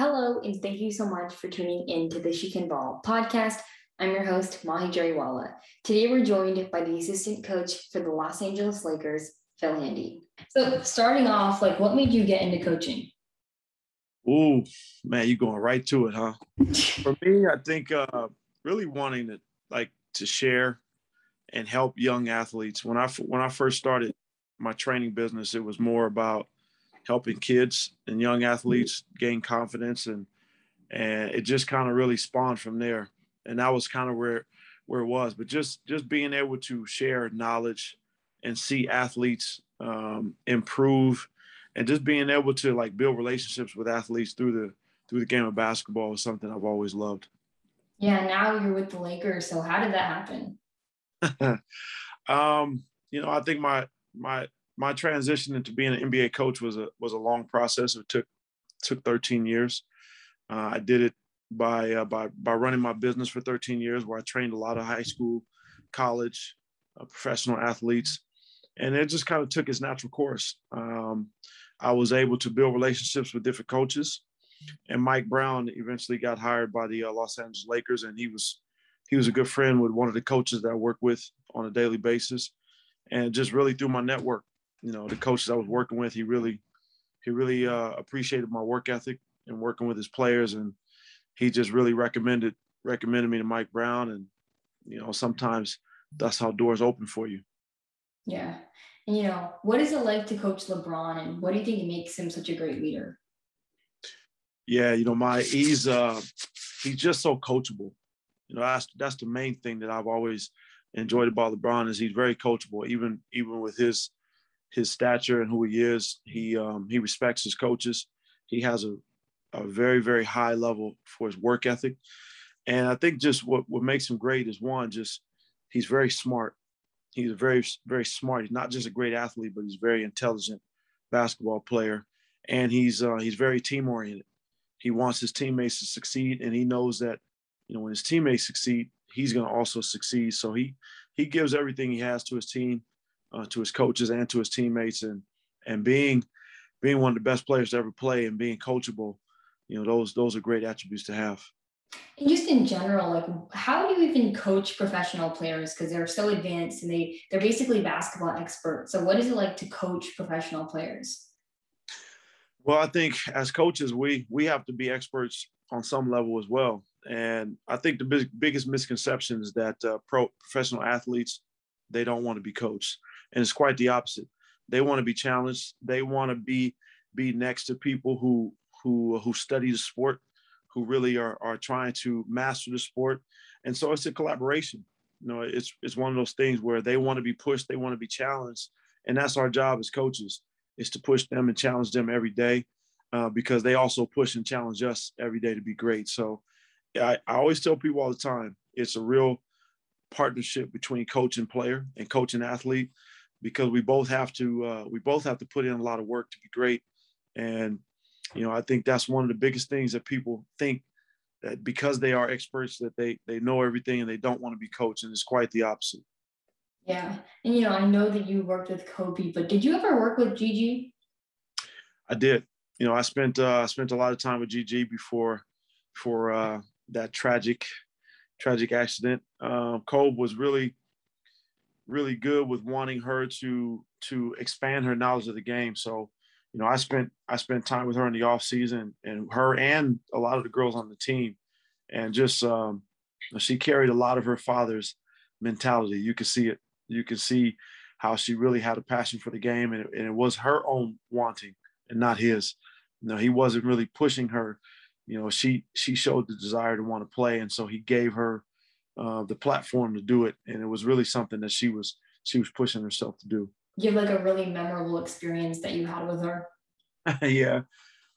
Hello, and thank you so much for tuning in to the She Can Ball podcast. I'm your host, Mahi Jariwala. Today, we're joined by the assistant coach for the Los Angeles Lakers, Phil Handy. So, starting off, like, what made you get into coaching? Ooh, man, you're going right to it, huh? for me, I think uh, really wanting to like to share and help young athletes. When I when I first started my training business, it was more about helping kids and young athletes gain confidence and and it just kind of really spawned from there and that was kind of where where it was but just just being able to share knowledge and see athletes um, improve and just being able to like build relationships with athletes through the through the game of basketball is something I've always loved. Yeah, now you're with the Lakers. So how did that happen? um, you know, I think my my my transition into being an NBA coach was a was a long process. It took took 13 years. Uh, I did it by uh, by by running my business for 13 years, where I trained a lot of high school, college, uh, professional athletes, and it just kind of took its natural course. Um, I was able to build relationships with different coaches, and Mike Brown eventually got hired by the uh, Los Angeles Lakers, and he was he was a good friend with one of the coaches that I work with on a daily basis, and just really through my network you know the coaches I was working with, he really he really uh, appreciated my work ethic and working with his players, and he just really recommended recommended me to Mike Brown, and you know sometimes that's how doors open for you. Yeah, and you know what is it like to coach LeBron, and what do you think makes him such a great leader? Yeah, you know my he's uh he's just so coachable. You know that's that's the main thing that I've always enjoyed about LeBron is he's very coachable, even even with his his stature and who he is. He um, he respects his coaches. He has a, a very very high level for his work ethic, and I think just what what makes him great is one just he's very smart. He's a very very smart. He's not just a great athlete, but he's very intelligent basketball player, and he's uh, he's very team oriented. He wants his teammates to succeed, and he knows that you know when his teammates succeed, he's going to also succeed. So he he gives everything he has to his team uh, to his coaches and to his teammates, and and being being one of the best players to ever play and being coachable, you know, those those are great attributes to have. And just in general, like how do you even coach professional players because they're so advanced and they they're basically basketball experts. So what is it like to coach professional players? Well, I think as coaches, we we have to be experts on some level as well. And I think the big, biggest misconception is that uh, pro professional athletes they don't want to be coached and it's quite the opposite. They want to be challenged. They want to be be next to people who who who study the sport, who really are are trying to master the sport, and so it's a collaboration. You know, it's it's one of those things where they want to be pushed, they want to be challenged, and that's our job as coaches is to push them and challenge them every day, uh, because they also push and challenge us every day to be great. So, I, I always tell people all the time, it's a real partnership between coach and player and coach and athlete because we both have to uh, we both have to put in a lot of work to be great. And you know i think that's one of the biggest things that people think that because they are experts that they they know everything and they don't want to be coached and it's quite the opposite. Yeah. And you know i know that you worked with kobe but did you ever work with Gigi i did. You know i spent uh, i spent a lot of time with Gigi before for uh, that tragic tragic accident. Um, kobe was really really good with wanting her to to expand her knowledge of the game. So, you know, I spent I spent time with her in the off season, and her and a lot of the girls on the team, and just um, she carried a lot of her father's mentality. You could see it. You could see how she really had a passion for the game, and it, and it was her own wanting and not his. You know, he wasn't really pushing her. You know, she she showed the desire to want to play, and so he gave her uh, the platform to do it, and it was really something that she was she was pushing herself to do. You have like a really memorable experience that you had with her. yeah,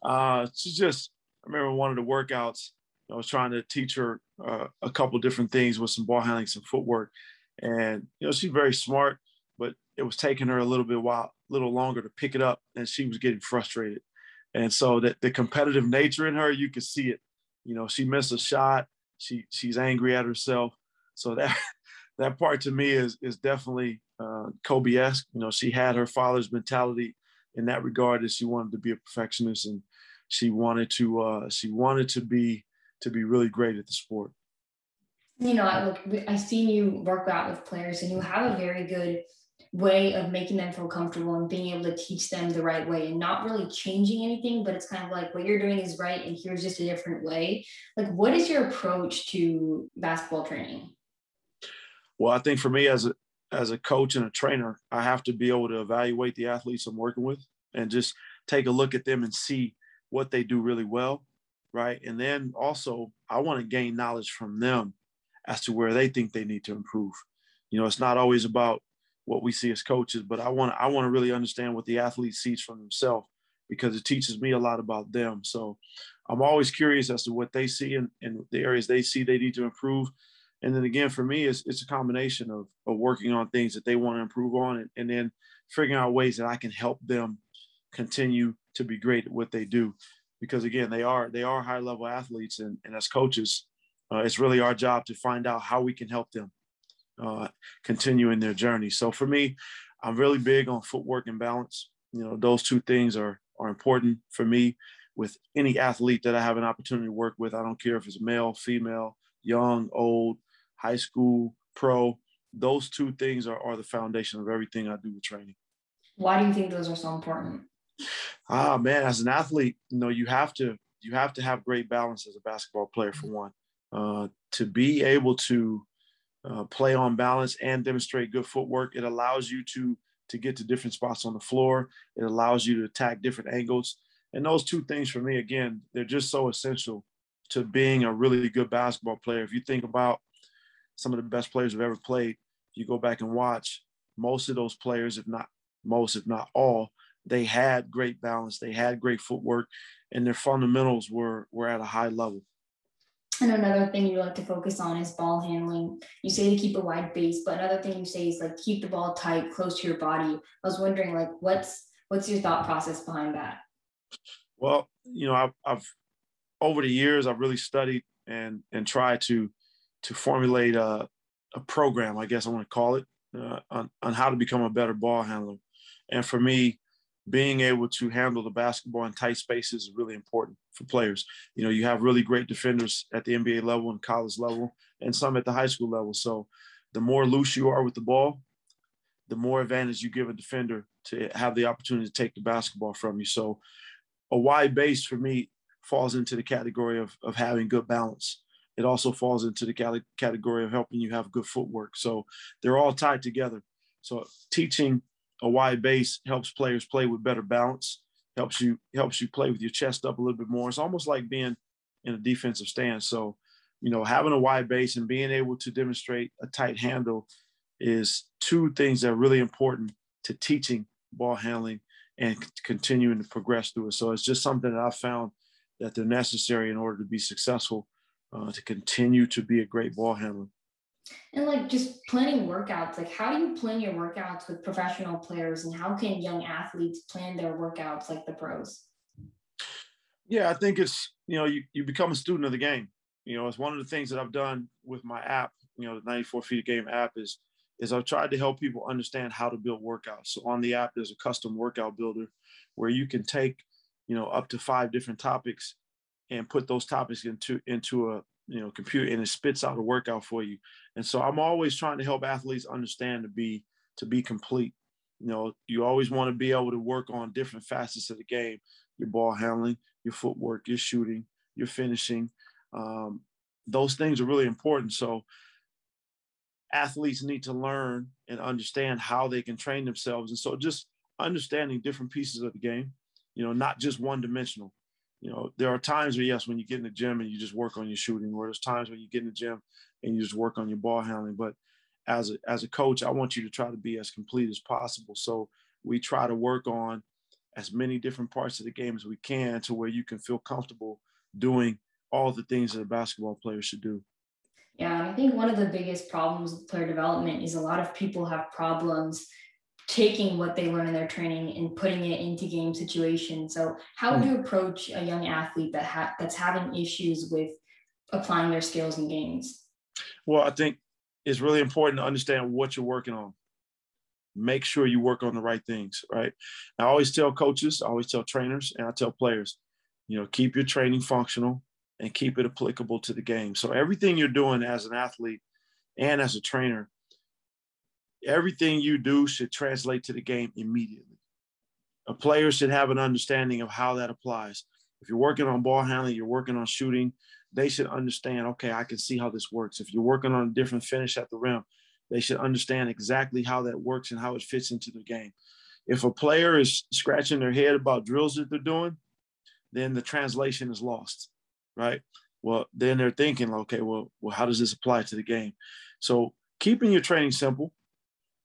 uh, she just I remember one of the workouts. I was trying to teach her uh, a couple different things with some ball handling, some footwork, and you know she's very smart, but it was taking her a little bit while, a little longer to pick it up, and she was getting frustrated. And so that the competitive nature in her, you could see it. You know, she missed a shot, she she's angry at herself. So that that part to me is is definitely uh, Kobe-esque. You know, she had her father's mentality in that regard that she wanted to be a perfectionist and she wanted to uh, she wanted to be to be really great at the sport. You know, I look, I've seen you work out with players, and you have a very good way of making them feel comfortable and being able to teach them the right way and not really changing anything, but it's kind of like what you're doing is right, and here's just a different way. Like, what is your approach to basketball training? Well, I think for me as a as a coach and a trainer, I have to be able to evaluate the athletes I'm working with and just take a look at them and see what they do really well, right? And then also, I want to gain knowledge from them as to where they think they need to improve. You know, it's not always about what we see as coaches, but I want I want to really understand what the athlete sees from themselves because it teaches me a lot about them. So I'm always curious as to what they see and, and the areas they see they need to improve. And then again, for me, it's, it's a combination of, of working on things that they want to improve on and, and then figuring out ways that I can help them continue to be great at what they do because again they are they are high level athletes and, and as coaches uh, it's really our job to find out how we can help them uh, continue in their journey. So for me i'm really big on footwork and balance. You know those two things are are important for me. With any athlete that i have an opportunity to work with i don't care if it's male female young old high school pro those two things are, are the foundation of everything i do with training. Why do you think those are so important? Ah, man, as an athlete, you know, you have to you have to have great balance as a basketball player for one. Uh, to be able to uh, play on balance and demonstrate good footwork, it allows you to to get to different spots on the floor. It allows you to attack different angles. And those two things for me, again, they're just so essential to being a really good basketball player. If you think about some of the best players who've ever played, you go back and watch most of those players, if not most, if not all, they had great balance, they had great footwork, and their fundamentals were were at a high level. And another thing you like to focus on is ball handling. You say to keep a wide base, but another thing you say is like keep the ball tight, close to your body. I was wondering, like, what's what's your thought process behind that? Well, you know, I've, I've over the years I've really studied and and tried to to formulate a, a program, I guess I want to call it, uh, on on how to become a better ball handler. And for me, being able to handle the basketball in tight spaces is really important for players. You know, you have really great defenders at the NBA level and college level, and some at the high school level. So, the more loose you are with the ball, the more advantage you give a defender to have the opportunity to take the basketball from you. So, a wide base for me falls into the category of, of having good balance. It also falls into the category of helping you have good footwork. So, they're all tied together. So, teaching a wide base helps players play with better balance, helps you helps you play with your chest up a little bit more. It's almost like being in a defensive stance. So, you know, having a wide base and being able to demonstrate a tight handle is two things that are really important to teaching ball handling and continuing to progress through it. So it's just something that I've found that they're necessary in order to be successful, uh, to continue to be a great ball handler. And like just planning workouts, like how do you plan your workouts with professional players and how can young athletes plan their workouts like the pros? Yeah, I think it's, you know, you, you become a student of the game. You know, it's one of the things that I've done with my app, you know, the 94 feet of game app is, is I've tried to help people understand how to build workouts. So on the app, there's a custom workout builder where you can take, you know, up to five different topics and put those topics into, into a, you know computer and it spits out a workout for you. And so i'm always trying to help athletes understand to be to be complete. You know you always want to be able to work on different facets of the game your ball handling your footwork your shooting your finishing um, those things are really important. So athletes need to learn and understand how they can train themselves. And so just understanding different pieces of the game you know not just one dimensional you know, there are times where yes, when you get in the gym and you just work on your shooting, or there's times when you get in the gym and you just work on your ball handling. But as a, as a coach, I want you to try to be as complete as possible. So we try to work on as many different parts of the game as we can to where you can feel comfortable doing all the things that a basketball player should do. Yeah, I think one of the biggest problems with player development is a lot of people have problems taking what they learn in their training and putting it into game situations. So, how would hmm. you approach a young athlete that ha- that's having issues with applying their skills in games? Well, I think it's really important to understand what you're working on. Make sure you work on the right things, right? I always tell coaches, I always tell trainers, and I tell players, You know, keep your training functional and keep it applicable to the game. So everything you're doing as an athlete and as a trainer, everything you do should translate to the game immediately. A player should have an understanding of how that applies. If you're working on ball handling, you're working on shooting, they should understand, okay, I can see how this works. If you're working on a different finish at the rim, they should understand exactly how that works and how it fits into the game. If a player is scratching their head about drills that they're doing, then the translation is lost, right? Well, then they're thinking, okay, well, well, how does this apply to the game? So keeping your training simple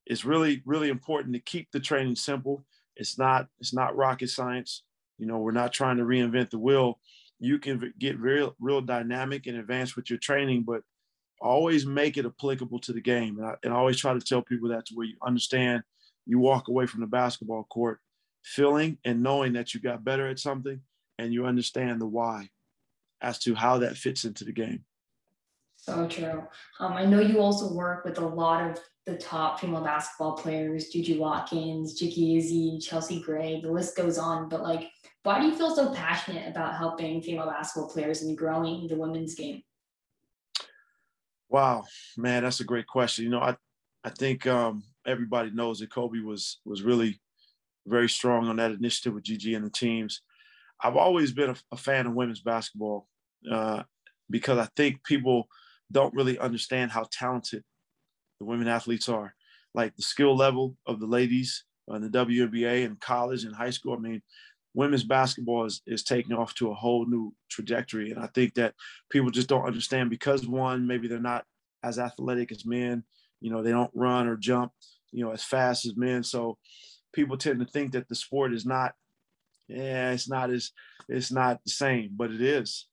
is really, really important to keep the training simple. It's not, it's not rocket science. You know, we're not trying to reinvent the wheel. You can get real, real dynamic and advanced with your training, but always make it applicable to the game. And I, and always try to tell people that to where you understand you walk away from the basketball court feeling and knowing that you got better at something and you understand the why as to how that fits into the game. So true. Um, I know you also work with a lot of the top female basketball players, Juju Watkins, Jackie Izzy, Chelsea Gray, the list goes on. But like, why do you feel so passionate about helping female basketball players and growing the women's game? Wow, man, that's a great question. You know, I I think um, everybody knows that Kobe was was really very strong on that initiative with Gigi and the teams. I've always been a, a fan of women's basketball uh, because I think people don't really understand how talented the women athletes are. Like the skill level of the ladies in the WNBA and college and high school. I mean, women's basketball is, is taking off to a whole new trajectory. And I think that people just don't understand because one, maybe they're not as athletic as men, you know, they don't run or jump, you know, as fast as men. So people tend to think that the sport is not, yeah, it's not as, it's not the same, but it is.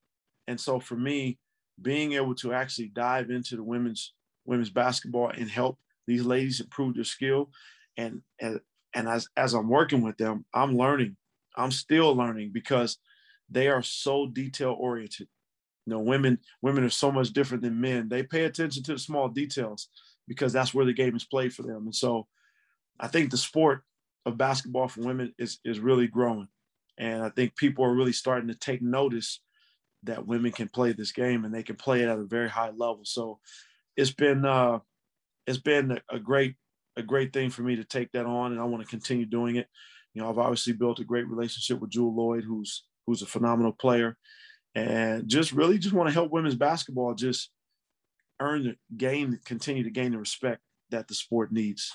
And so for me, being able to actually dive into the women's women's basketball and help these ladies improve their skill and and and as as I'm working with them, I'm learning I'm still learning because they are so detail oriented. You know, women women are so much different than men. They pay attention to the small details because that's where the game is played for them. And so I think the sport of basketball for women is is really growing. And I think people are really starting to take notice that women can play this game and they can play it at a very high level. So it's been uh, it's been a great a great thing for me to take that on, and I want to continue doing it. You know, I've obviously built a great relationship with Jewell Lloyd, who's who's a phenomenal player, and just really just want to help women's basketball just earn, the gain, continue to gain the respect that the sport needs.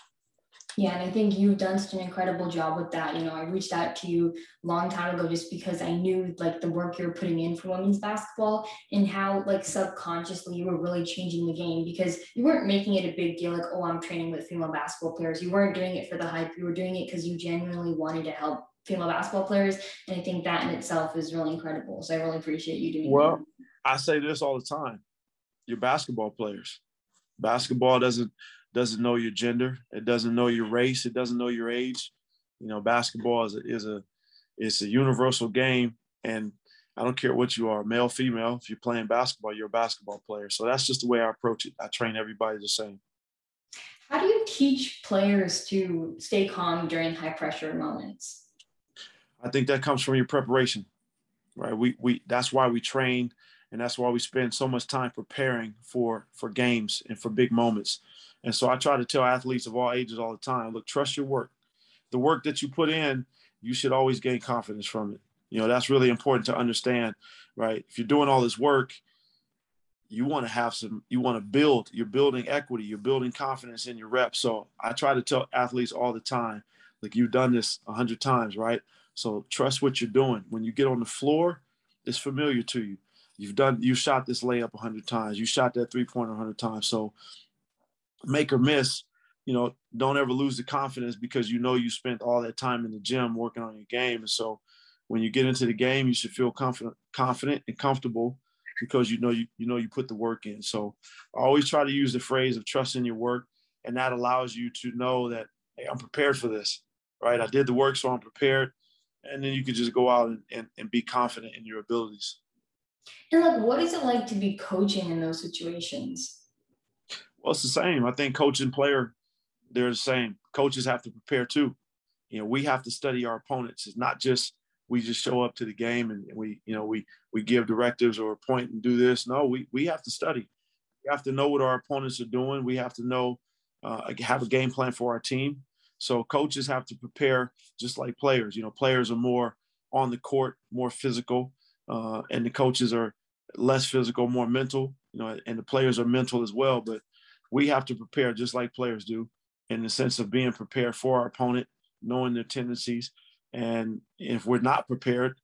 Yeah, and I think you've done such an incredible job with that. You know, I reached out to you a long time ago just because I knew like the work you're putting in for women's basketball and how like subconsciously you were really changing the game because you weren't making it a big deal like, oh, I'm training with female basketball players. You weren't doing it for the hype. You were doing it because you genuinely wanted to help female basketball players. And I think that in itself is really incredible. So I really appreciate you doing well, that. I say this all the time. You're basketball players. Basketball doesn't doesn't know your gender, it doesn't know your race, it doesn't know your age. You know, basketball is a, is a it's a universal game, and I don't care what you are, male, female. If you're playing basketball, you're a basketball player. So that's just the way I approach it. I train everybody the same. How do you teach players to stay calm during high pressure moments? I think that comes from your preparation, right? We we that's why we train, and that's why we spend so much time preparing for for games and for big moments. And so I try to tell athletes of all ages all the time look, trust your work. The work that you put in, you should always gain confidence from it. You know, that's really important to understand, right? If you're doing all this work, you want to have some, you want to build, you're building equity, you're building confidence in your reps. So I try to tell athletes all the time, like you've done this a hundred times, right? So trust what you're doing. When you get on the floor, it's familiar to you. You've done, you shot this layup hundred times. You shot that three pointer hundred times. So make or miss, you know, don't ever lose the confidence because you know you spent all that time in the gym working on your game. And so when you get into the game, you should feel confident, confident and comfortable because you know you you know you put the work in. So I always try to use the phrase of trusting your work, and that allows you to know that hey, I'm prepared for this, right? I did the work, so I'm prepared, and then you can just go out and, and, and be confident in your abilities. And like, what is it like to be coaching in those situations? Well, it's the same. I think coach and player, they're the same. Coaches have to prepare too. You know, we have to study our opponents. It's not just we just show up to the game and we, you know, we we give directives or point and do this. No, we we have to study. We have to know what our opponents are doing. We have to know, uh, have a game plan for our team. So coaches have to prepare just like players. You know, players are more on the court, more physical, uh, and the coaches are less physical, more mental. You know, and the players are mental as well. But we have to prepare just like players do, in the sense of being prepared for our opponent, knowing their tendencies, and if we're not prepared,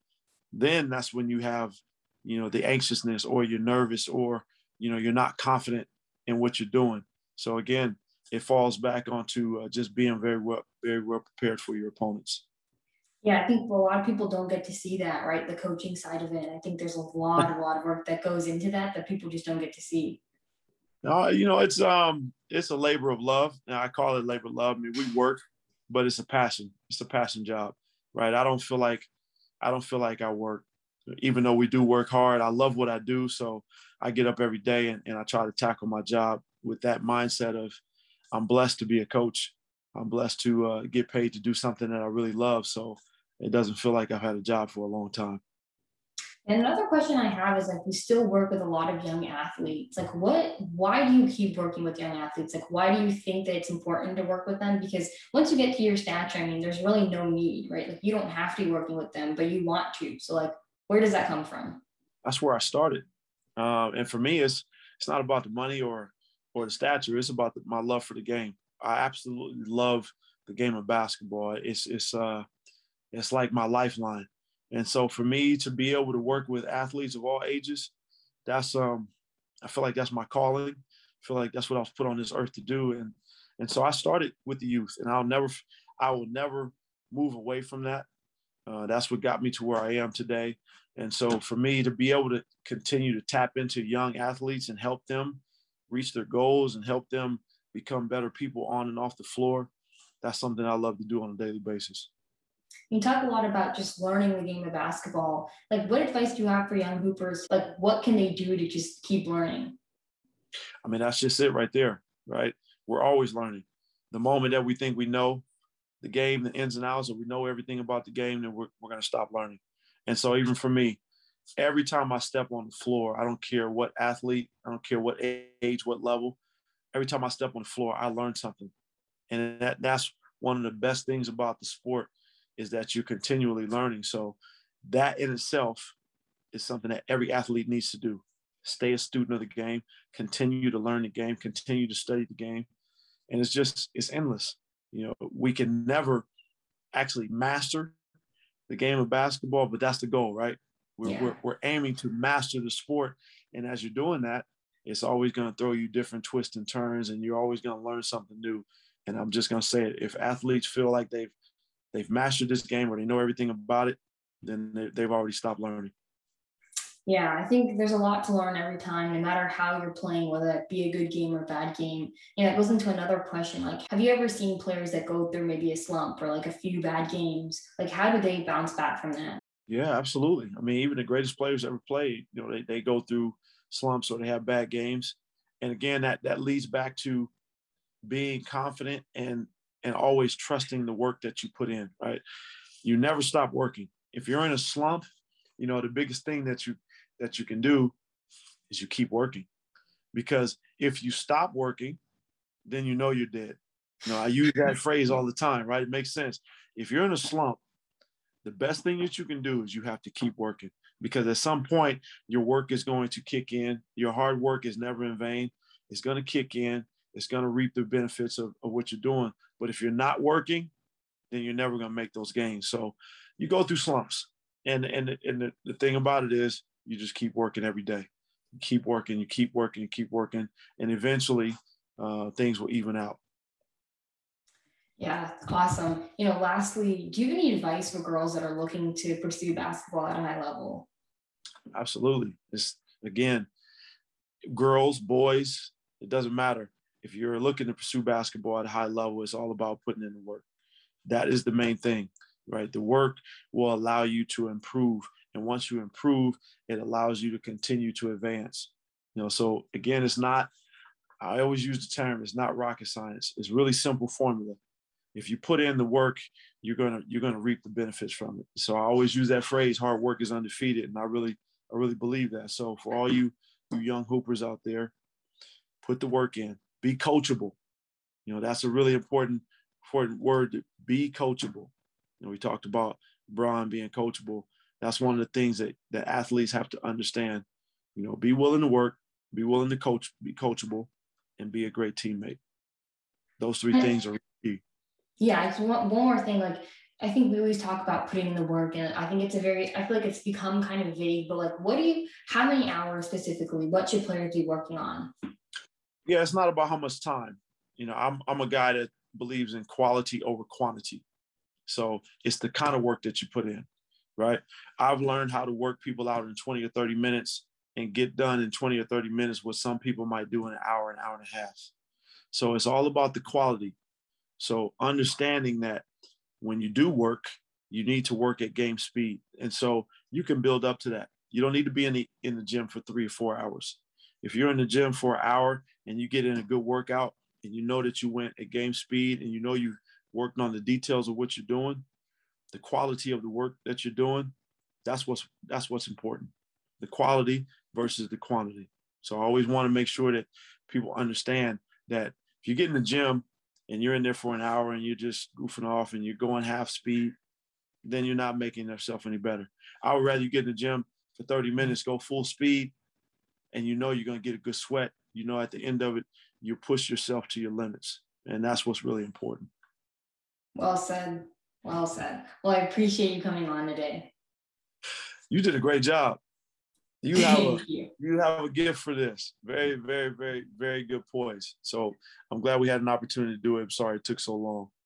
then that's when you have, you know, the anxiousness or you're nervous or, you know, you're not confident in what you're doing. So again, it falls back onto uh, just being very well, very well prepared for your opponents. Yeah, I think a lot of people don't get to see that, right? The coaching side of it. I think there's a lot, a lot of work that goes into that that people just don't get to see. No, you know, it's um, it's a labor of love. Now I call it labor of love. I mean, we work, but it's a passion. It's a passion job right? I don't feel like I don't feel like I work, even though we do work hard. I love what I do, so I get up every day and, and I try to tackle my job with that mindset of I'm blessed to be a coach. I'm blessed to uh, get paid to do something that I really love. So it doesn't feel like I've had a job for a long time. And another question I have is like, we still work with a lot of young athletes. Like, what, why do you keep working with young athletes? Like, why do you think that it's important to work with them? Because once you get to your stature, I mean, there's really no need, right? Like, you don't have to be working with them, but you want to. So, like, where does that come from? That's where I started. Uh, and for me, it's, it's not about the money or, or the stature. It's about the, my love for the game. I absolutely love the game of basketball. It's, it's, uh, it's like my lifeline and so for me to be able to work with athletes of all ages, that's um I feel like that's my calling. I feel like that's what I was put on this earth to do. And and so I started with the youth and I'll never I will never move away from that. Uh, that's what got me to where I am today. And so for me to be able to continue to tap into young athletes and help them reach their goals and help them become better people on and off the floor, that's something I love to do on a daily basis. You talk a lot about just learning the game of basketball. Like, what advice do you have for young hoopers? Like, what can they do to just keep learning? I mean, that's just it right there, right? We're always learning. The moment that we think we know the game, the ins and outs, or we know everything about the game, then we're, we're going to stop learning. And so, even for me, every time I step on the floor, I don't care what athlete, I don't care what age, what level, every time I step on the floor, I learn something. And that, that's one of the best things about the sport is that you're continually learning. So that in itself is something that every athlete needs to do. Stay a student of the game, continue to learn the game, continue to study the game. And it's just, it's endless. You know, we can never actually master the game of basketball, but that's the goal, right? We're, yeah. we're, we're aiming to master the sport. And as you're doing that, it's always going to throw you different twists and turns, and you're always going to learn something new. And I'm just going to say it if athletes feel like they've they've mastered this game or they know everything about it, then they, have already stopped learning. Yeah, I think there's a lot to learn every time, no matter how you're playing, whether it be a good game or bad game. Yeah, it goes into another question. Like, have you ever seen players that go through maybe a slump or like a few bad games? Like, how do they bounce back from that? Yeah, absolutely. I mean, even the greatest players ever played, you know, they, they go through slumps or they have bad games. And again, that that leads back to being confident and and always trusting the work that you put in, right? You never stop working. If you're in a slump, you know, the biggest thing that you that you can do is you keep working. Because if you stop working, then you know you're dead. You know, I use that phrase all the time, right? It makes sense. If you're in a slump, the best thing that you can do is you have to keep working because at some point your work is going to kick in. Your hard work is never in vain. It's going to kick in. It's going to reap the benefits of, of what you're doing. But if you're not working, then you're never going to make those gains. So you go through slumps. And, and, and the, the thing about it is you just keep working every day. You keep working, you keep working, you keep working. And eventually uh, things will even out. Yeah, awesome. You know, lastly, do you have any advice for girls that are looking to pursue basketball at a high level? Absolutely. It's again, girls, boys, it doesn't matter if you're looking to pursue basketball at a high level, it's all about putting in the work. That is the main thing, right? The work will allow you to improve. And once you improve, it allows you to continue to advance. You know, so again, it's not, I always use the term, it's not rocket science. It's really simple formula. if you put in the work, you're gonna you're gonna reap the benefits from it. So I always use that phrase, hard work is undefeated. And I really, I really believe that. So for all you you young hoopers out there, put the work in, be coachable. You know, that's a really important, important word to be coachable. You know, we talked about Bron being coachable. That's one of the things that, that athletes have to understand. You know, be willing to work, be willing to coach, be coachable, and be a great teammate. Those three mm. things are key. Yeah, it's one, one more thing. Like I think we always talk about putting in the work, and I think it's a very, I feel like it's become kind of vague, but like, what do you, how many hours specifically, what should players be working on? Yeah, it's not about how much time. You know, I'm, I'm a guy that believes in quality over quantity. So it's the kind of work that you put in, right? I've learned how to work people out in 20 or 30 minutes and get done in 20 or 30 minutes what some people might do in an hour, an hour and a half. So it's all about the quality. So understanding that when you do work, you need to work at game speed. And so you can build up to that. You don't need to be in the in the gym for three or four hours. If you're in the gym for an hour and you get in a good workout and you know that you went at game speed and you know you worked on the details of what you're doing, the quality of the work that you're doing, that's what's that's what's important. The quality versus the quantity. So I always want to make sure that people understand that if you get in the gym and you're in there for an hour and you're just goofing off and you're going half speed, then you're not making yourself any better. I would rather you get in the gym for 30 minutes, go full speed, and you know you're going to get a good sweat. You know, at the end of it, you push yourself to your limits. And that's what's really important. Well said. Well said. Well, I appreciate you coming on today. You did a great job. You have a, you. you have a gift for this. Very, very, very, very good poise. So I'm glad we had an opportunity to do it. I'm sorry it took so long.